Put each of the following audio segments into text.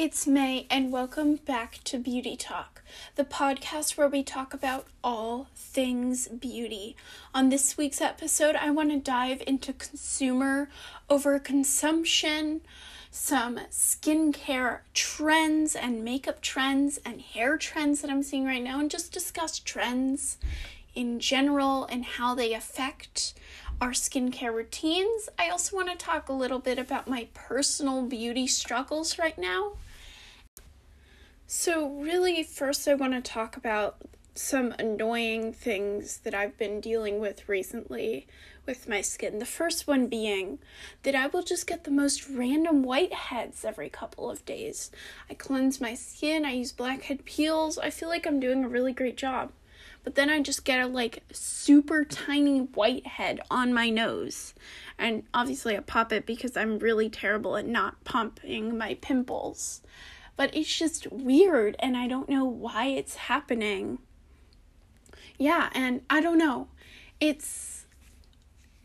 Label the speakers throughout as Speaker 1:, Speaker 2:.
Speaker 1: it's May, and welcome back to Beauty Talk, the podcast where we talk about all things beauty. On this week's episode, I want to dive into consumer overconsumption, some skincare trends and makeup trends and hair trends that I'm seeing right now, and just discuss trends in general and how they affect our skincare routines. I also want to talk a little bit about my personal beauty struggles right now so, really, first, I want to talk about some annoying things that I've been dealing with recently with my skin. The first one being that I will just get the most random whiteheads every couple of days. I cleanse my skin, I use blackhead peels, I feel like I'm doing a really great job. But then I just get a like super tiny whitehead on my nose. And obviously, I pop it because I'm really terrible at not pumping my pimples but it's just weird and I don't know why it's happening. Yeah, and I don't know. It's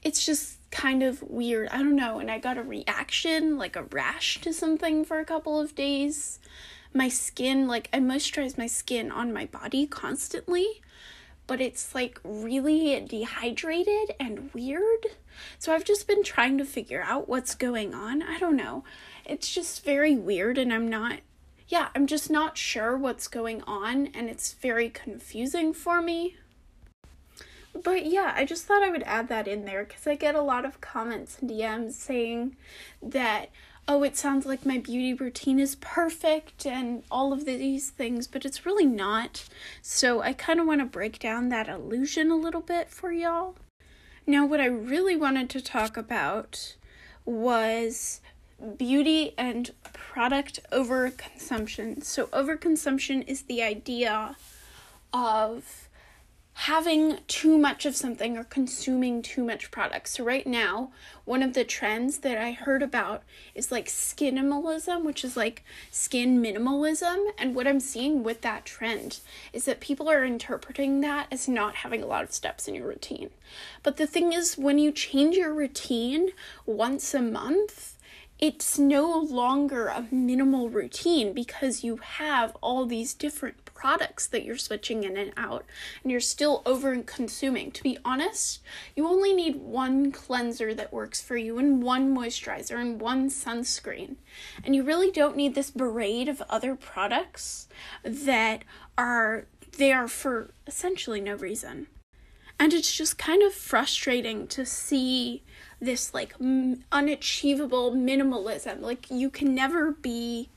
Speaker 1: it's just kind of weird. I don't know. And I got a reaction, like a rash to something for a couple of days. My skin, like I moisturize my skin on my body constantly, but it's like really dehydrated and weird. So I've just been trying to figure out what's going on. I don't know. It's just very weird and I'm not yeah, I'm just not sure what's going on and it's very confusing for me. But yeah, I just thought I would add that in there because I get a lot of comments and DMs saying that, oh, it sounds like my beauty routine is perfect and all of these things, but it's really not. So I kind of want to break down that illusion a little bit for y'all. Now, what I really wanted to talk about was beauty and product overconsumption. So, overconsumption is the idea of having too much of something or consuming too much product. So right now, one of the trends that I heard about is like skinimalism, which is like skin minimalism, and what I'm seeing with that trend is that people are interpreting that as not having a lot of steps in your routine. But the thing is when you change your routine once a month, it's no longer a minimal routine because you have all these different products that you're switching in and out and you're still over consuming. To be honest, you only need one cleanser that works for you and one moisturizer and one sunscreen. And you really don't need this parade of other products that are there for essentially no reason. And it's just kind of frustrating to see this like m- unachievable minimalism. Like you can never be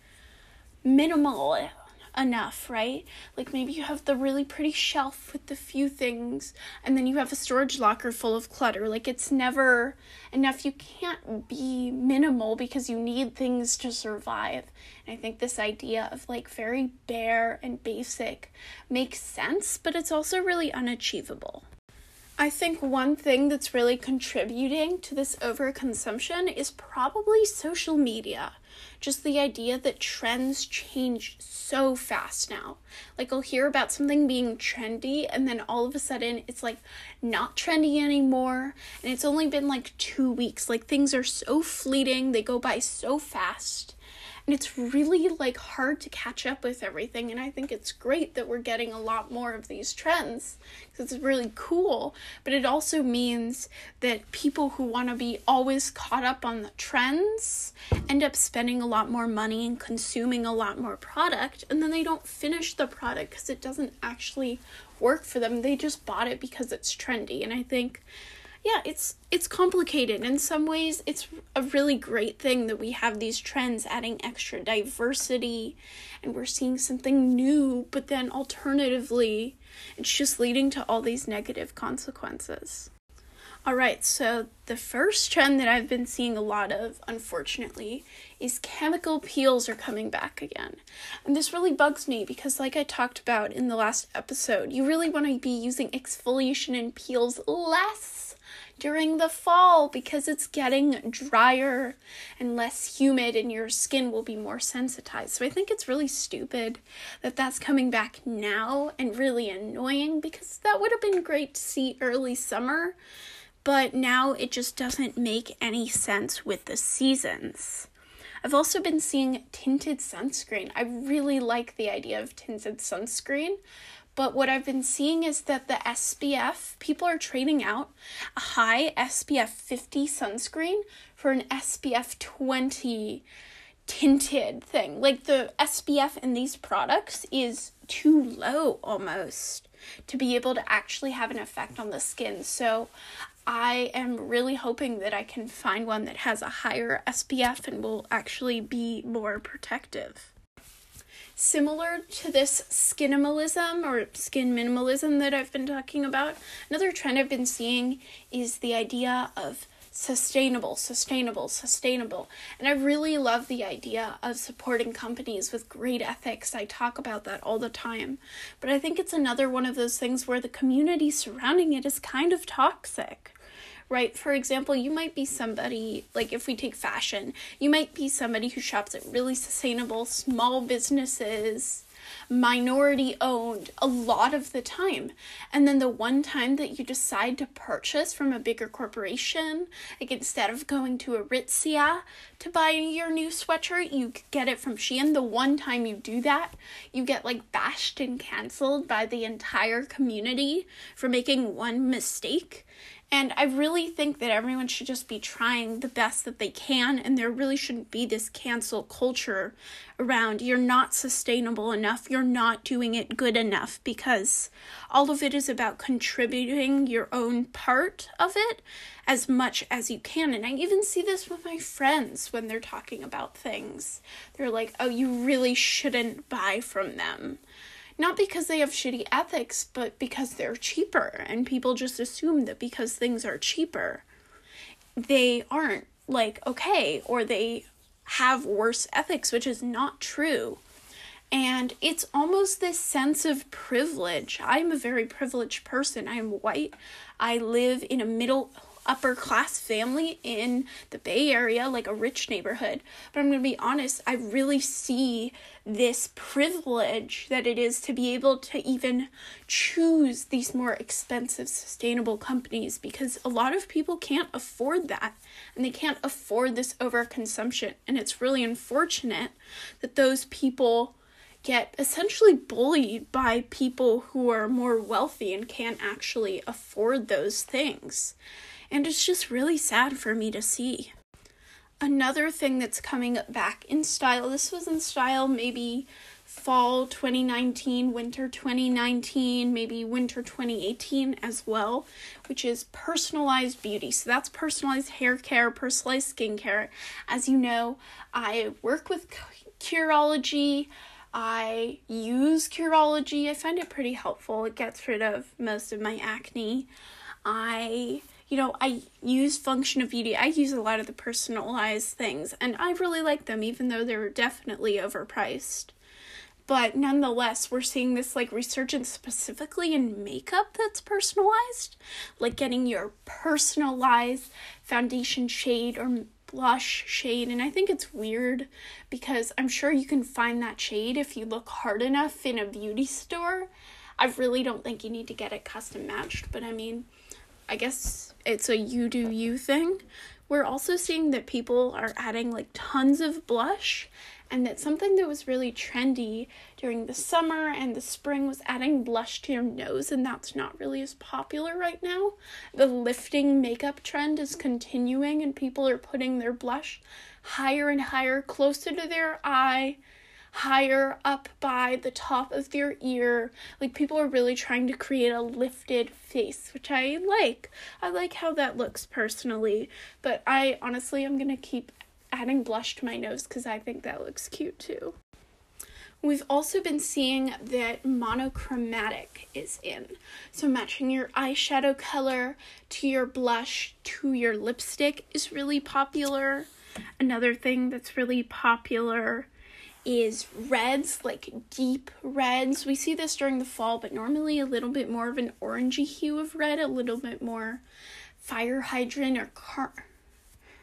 Speaker 1: minimal enough, right? Like maybe you have the really pretty shelf with the few things and then you have a storage locker full of clutter. Like it's never enough. You can't be minimal because you need things to survive. And I think this idea of like very bare and basic makes sense, but it's also really unachievable. I think one thing that's really contributing to this overconsumption is probably social media. Just the idea that trends change so fast now. Like, I'll hear about something being trendy, and then all of a sudden it's like not trendy anymore. And it's only been like two weeks. Like, things are so fleeting, they go by so fast and it's really like hard to catch up with everything and i think it's great that we're getting a lot more of these trends because it's really cool. But it also means that people who want to be always caught up on the trends end up spending a lot more money and consuming a lot more product and then they don't finish the product because it doesn't actually work for them. They just bought it because it's trendy and i think yeah, it's it's complicated. In some ways, it's a really great thing that we have these trends adding extra diversity and we're seeing something new, but then alternatively, it's just leading to all these negative consequences. All right, so the first trend that I've been seeing a lot of, unfortunately, is chemical peels are coming back again. And this really bugs me because, like I talked about in the last episode, you really want to be using exfoliation and peels less during the fall because it's getting drier and less humid and your skin will be more sensitized. So I think it's really stupid that that's coming back now and really annoying because that would have been great to see early summer, but now it just doesn't make any sense with the seasons. I've also been seeing tinted sunscreen. I really like the idea of tinted sunscreen. But what I've been seeing is that the SPF, people are trading out a high SPF 50 sunscreen for an SPF 20 tinted thing. Like the SPF in these products is too low almost to be able to actually have an effect on the skin. So I am really hoping that I can find one that has a higher SPF and will actually be more protective similar to this skin minimalism or skin minimalism that I've been talking about, another trend I've been seeing is the idea of sustainable, sustainable, sustainable. And I really love the idea of supporting companies with great ethics. I talk about that all the time. But I think it's another one of those things where the community surrounding it is kind of toxic right? For example, you might be somebody, like if we take fashion, you might be somebody who shops at really sustainable small businesses, minority owned a lot of the time. And then the one time that you decide to purchase from a bigger corporation, like instead of going to Aritzia to buy your new sweatshirt, you get it from Shein. The one time you do that, you get like bashed and canceled by the entire community for making one mistake. And I really think that everyone should just be trying the best that they can, and there really shouldn't be this cancel culture around you're not sustainable enough, you're not doing it good enough, because all of it is about contributing your own part of it as much as you can. And I even see this with my friends when they're talking about things. They're like, oh, you really shouldn't buy from them not because they have shitty ethics, but because they're cheaper. And people just assume that because things are cheaper, they aren't like okay, or they have worse ethics, which is not true. And it's almost this sense of privilege. I'm a very privileged person. I'm white. I live in a middle upper class family in the Bay Area, like a rich neighborhood. But I'm going to be honest, I really see this privilege that it is to be able to even choose these more expensive, sustainable companies because a lot of people can't afford that and they can't afford this overconsumption. And it's really unfortunate that those people get essentially bullied by people who are more wealthy and can't actually afford those things and it's just really sad for me to see. Another thing that's coming back in style, this was in style maybe fall 2019, winter 2019, maybe winter 2018 as well, which is personalized beauty. So that's personalized hair care, personalized skincare. As you know, I work with Curology. I use Curology. I find it pretty helpful. It gets rid of most of my acne. I you know, I use Function of Beauty. I use a lot of the personalized things, and I really like them, even though they're definitely overpriced. But nonetheless, we're seeing this like resurgence specifically in makeup that's personalized, like getting your personalized foundation shade or blush shade. And I think it's weird because I'm sure you can find that shade if you look hard enough in a beauty store. I really don't think you need to get it custom matched, but I mean, I guess it's a you do you thing. We're also seeing that people are adding like tons of blush and that something that was really trendy during the summer and the spring was adding blush to your nose, and that's not really as popular right now. The lifting makeup trend is continuing, and people are putting their blush higher and higher, closer to their eye, higher up by the top of their ear. Like people are really trying to create a lifted face, which I like. I like how that looks personally, but I honestly am going to keep adding blush to my nose cuz I think that looks cute too. We've also been seeing that monochromatic is in. So, matching your eyeshadow color to your blush to your lipstick is really popular. Another thing that's really popular is reds, like deep reds. We see this during the fall, but normally a little bit more of an orangey hue of red, a little bit more fire hydrant or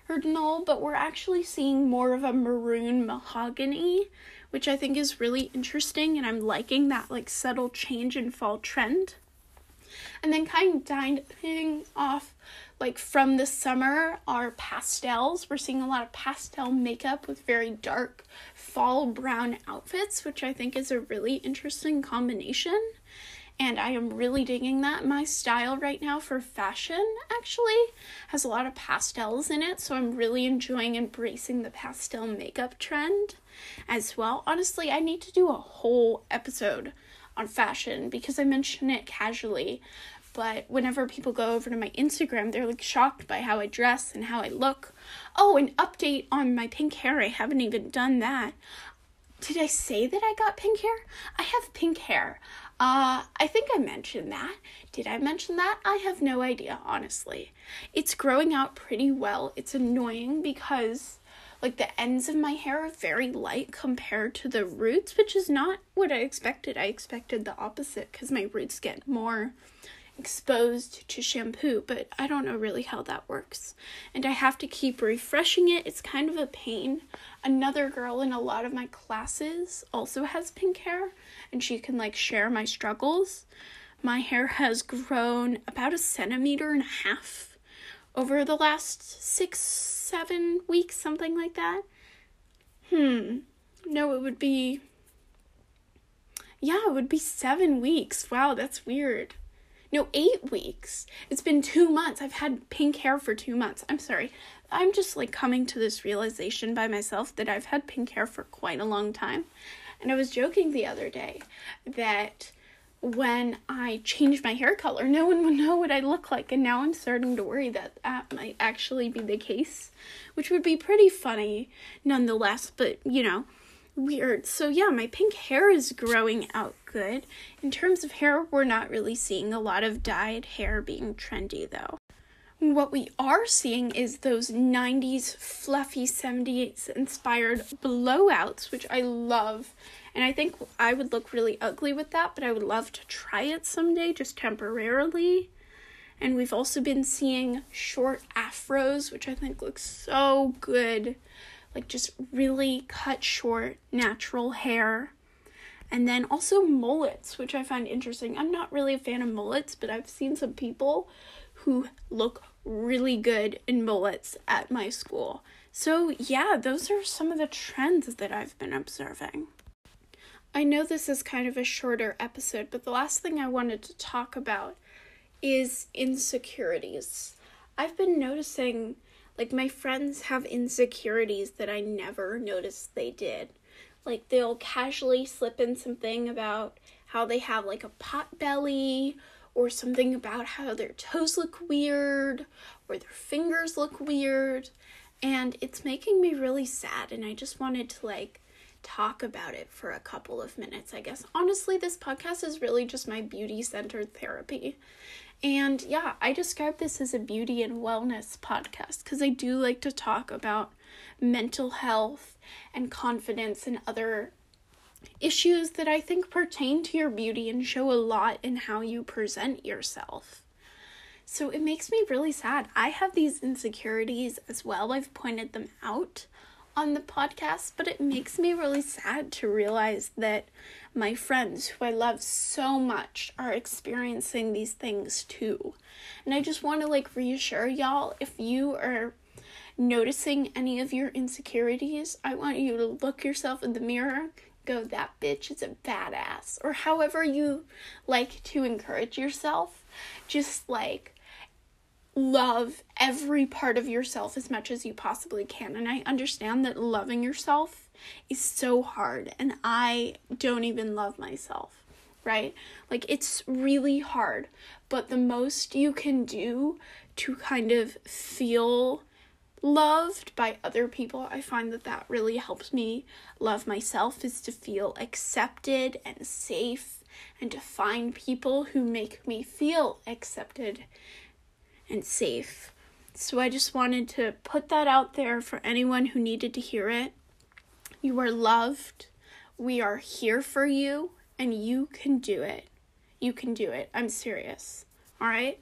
Speaker 1: cardinal, but we're actually seeing more of a maroon mahogany, which I think is really interesting, and I'm liking that like subtle change in fall trend. And then kind of diving off like from the summer are pastels. We're seeing a lot of pastel makeup with very dark fall brown outfits, which I think is a really interesting combination. And I am really digging that. My style right now for fashion actually has a lot of pastels in it, so I'm really enjoying embracing the pastel makeup trend as well. Honestly, I need to do a whole episode on fashion because I mention it casually, but whenever people go over to my Instagram, they're like shocked by how I dress and how I look. Oh, an update on my pink hair. I haven't even done that. Did I say that I got pink hair? I have pink hair. Uh, I think I mentioned that. Did I mention that? I have no idea, honestly. It's growing out pretty well. It's annoying because like the ends of my hair are very light compared to the roots, which is not what I expected. I expected the opposite because my roots get more exposed to shampoo, but I don't know really how that works. And I have to keep refreshing it. It's kind of a pain. Another girl in a lot of my classes also has pink hair, and she can like share my struggles. My hair has grown about a centimeter and a half over the last six, seven weeks, something like that. Hmm. No, it would be. Yeah, it would be seven weeks. Wow, that's weird. No, eight weeks. It's been two months. I've had pink hair for two months. I'm sorry. I'm just like coming to this realization by myself that I've had pink hair for quite a long time. And I was joking the other day that when I changed my hair color, no one would know what I look like. And now I'm starting to worry that that might actually be the case, which would be pretty funny nonetheless. But, you know, weird. So yeah, my pink hair is growing out good. In terms of hair, we're not really seeing a lot of dyed hair being trendy though. What we are seeing is those 90s fluffy 70s inspired blowouts, which I love. And I think I would look really ugly with that, but I would love to try it someday, just temporarily. And we've also been seeing short afros, which I think looks so good like just really cut short, natural hair. And then also mullets, which I find interesting. I'm not really a fan of mullets, but I've seen some people who look really good in mullets at my school. So, yeah, those are some of the trends that I've been observing. I know this is kind of a shorter episode, but the last thing I wanted to talk about is insecurities. I've been noticing like, my friends have insecurities that I never noticed they did. Like, they'll casually slip in something about how they have like a pot belly, or something about how their toes look weird, or their fingers look weird. And it's making me really sad, and I just wanted to like talk about it for a couple of minutes, I guess. Honestly, this podcast is really just my beauty centered therapy. And yeah, I describe this as a beauty and wellness podcast because I do like to talk about mental health and confidence and other issues that I think pertain to your beauty and show a lot in how you present yourself. So it makes me really sad. I have these insecurities as well. I've pointed them out on the podcast, but it makes me really sad to realize that my friends who I love so much are experiencing these things too. And I just want to like reassure y'all if you are noticing any of your insecurities, I want you to look yourself in the mirror, go, that bitch is a badass, or however you like to encourage yourself. Just like love every part of yourself as much as you possibly can. And I understand that loving yourself is so hard, and I don't even love myself, right? Like, it's really hard, but the most you can do to kind of feel loved by other people, I find that that really helps me love myself, is to feel accepted and safe and to find people who make me feel accepted and safe. So I just wanted to put that out there for anyone who needed to hear it. You are loved. We are here for you and you can do it. You can do it. I'm serious. All right?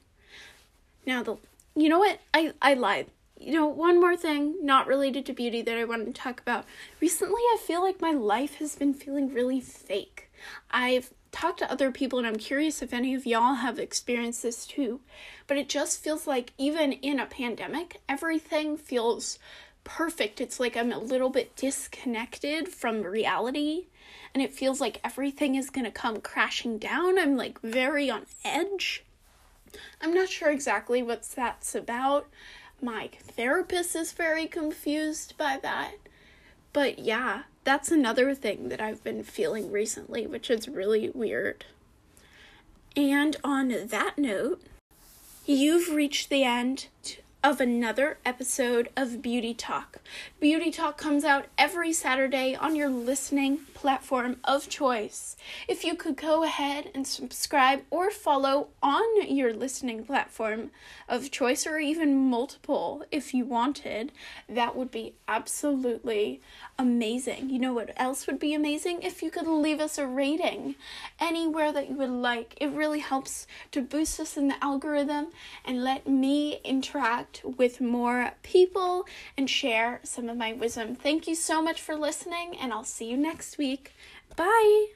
Speaker 1: Now the you know what? I I lied. You know, one more thing not related to beauty that I wanted to talk about. Recently, I feel like my life has been feeling really fake. I've talked to other people and I'm curious if any of y'all have experienced this too. But it just feels like even in a pandemic, everything feels perfect. It's like I'm a little bit disconnected from reality and it feels like everything is going to come crashing down. I'm like very on edge. I'm not sure exactly what that's about. My therapist is very confused by that. But yeah, that's another thing that I've been feeling recently, which is really weird. And on that note, you've reached the end of another episode of Beauty Talk. Beauty Talk comes out every Saturday on your listening platform of choice. If you could go ahead and subscribe or follow on your listening platform of choice, or even multiple if you wanted, that would be absolutely amazing. You know what else would be amazing? If you could leave us a rating anywhere that you would like. It really helps to boost us in the algorithm and let me interact with more people and share some of my wisdom. Thank you so much for listening, and I'll see you next week. Bye.